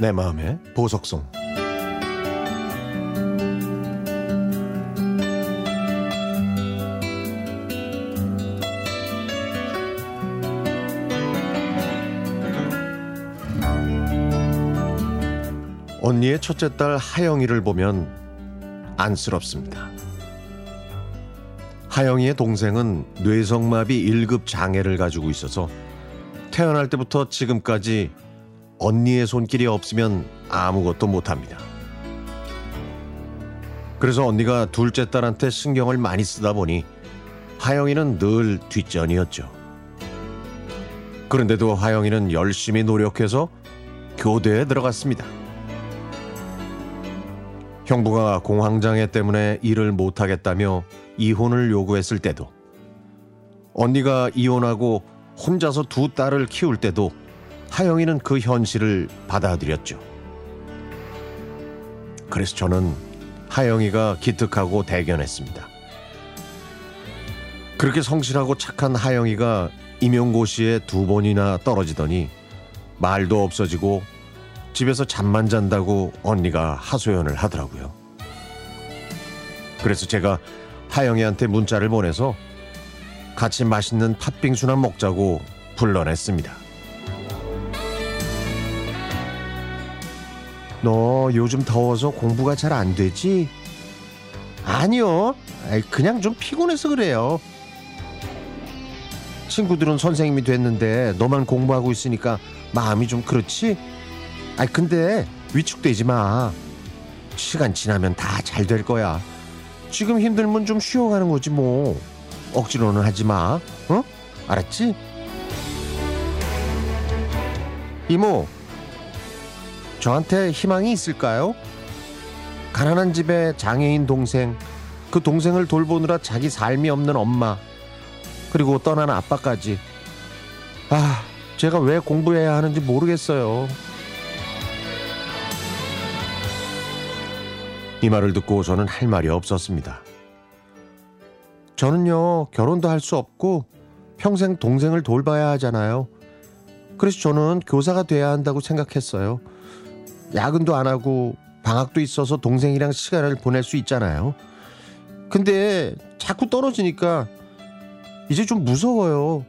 내 마음의 보석송 언니의 첫째 딸 하영이를 보면 안쓰럽습니다. 하영이의 동생은 뇌성마비 1급 장애를 가지고 있어서 태어날 때부터 지금까지 언니의 손길이 없으면 아무것도 못합니다. 그래서 언니가 둘째 딸한테 신경을 많이 쓰다 보니 하영이는 늘 뒷전이었죠. 그런데도 하영이는 열심히 노력해서 교대에 들어갔습니다. 형부가 공황장애 때문에 일을 못하겠다며 이혼을 요구했을 때도 언니가 이혼하고 혼자서 두 딸을 키울 때도 하영이는 그 현실을 받아들였죠. 그래서 저는 하영이가 기특하고 대견했습니다. 그렇게 성실하고 착한 하영이가 임용고시에 두 번이나 떨어지더니 말도 없어지고 집에서 잠만 잔다고 언니가 하소연을 하더라고요. 그래서 제가 하영이한테 문자를 보내서 같이 맛있는 팥빙수나 먹자고 불러냈습니다. 너 요즘 더워서 공부가 잘 안 되지? 아니요. 그냥 좀 피곤해서 그래요. 친구들은 선생님이 됐는데 너만 공부하고 있으니까 마음이 좀 그렇지? 아 근데 위축되지 마. 시간 지나면 다 잘 될 거야. 지금 힘들면 좀 쉬어가는 거지 뭐. 억지로는 하지 마. 어? 알았지? 이모, 저한테 희망이 있을까요? 가난한 집에 장애인 동생, 그 동생을 돌보느라 자기 삶이 없는 엄마, 그리고 떠난 아빠까지. 아, 제가 왜 공부해야 하는지 모르겠어요. 이 말을 듣고 저는 할 말이 없었습니다. 저는요, 결혼도 할 수 없고 평생 동생을 돌봐야 하잖아요. 그래서 저는 교사가 돼야 한다고 생각했어요. 야근도 안 하고 방학도 있어서 동생이랑 시간을 보낼 수 있잖아요. 근데 자꾸 떨어지니까 이제 좀 무서워요.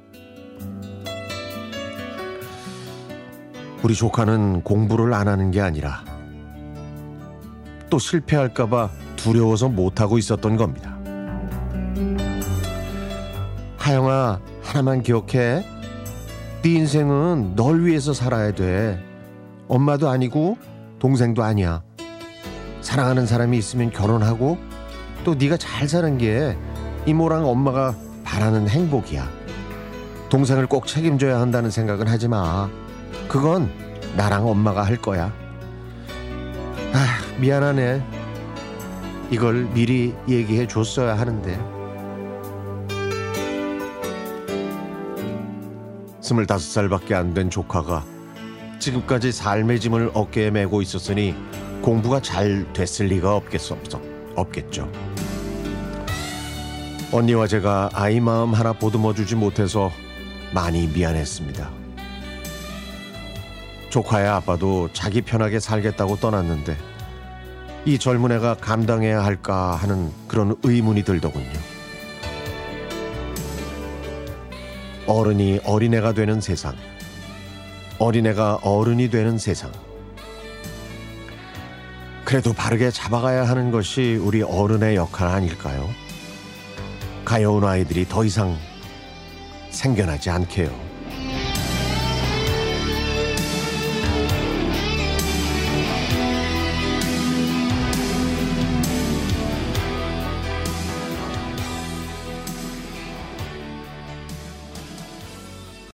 우리 조카는 공부를 안 하는 게 아니라 또 실패할까봐 두려워서 못하고 있었던 겁니다. 하영아, 하나만 기억해. 네 인생은 널 위해서 살아야 돼. 엄마도 아니고 동생도 아니야. 사랑하는 사람이 있으면 결혼하고 또 네가 잘 사는 게 이모랑 엄마가 바라는 행복이야. 동생을 꼭 책임져야 한다는 생각은 하지 마. 그건 나랑 엄마가 할 거야. 아, 미안하네. 이걸 미리 얘기해 줬어야 하는데. 스물다섯 살밖에 안 된 조카가 지금까지 삶의 짐을 어깨에 메고 있었으니 공부가 잘 됐을 리가 없겠어, 없겠죠. 언니와 제가 아이 마음 하나 보듬어 주지 못해서 많이 미안했습니다. 조카의 아빠도 자기 편하게 살겠다고 떠났는데 이 젊은 애가 감당해야 할까 하는 그런 의문이 들더군요. 어른이 어린애가 되는 세상. 어린애가 어른이 되는 세상. 그래도 바르게 잡아가야 하는 것이 우리 어른의 역할 아닐까요? 가여운 아이들이 더 이상 생겨나지 않게요.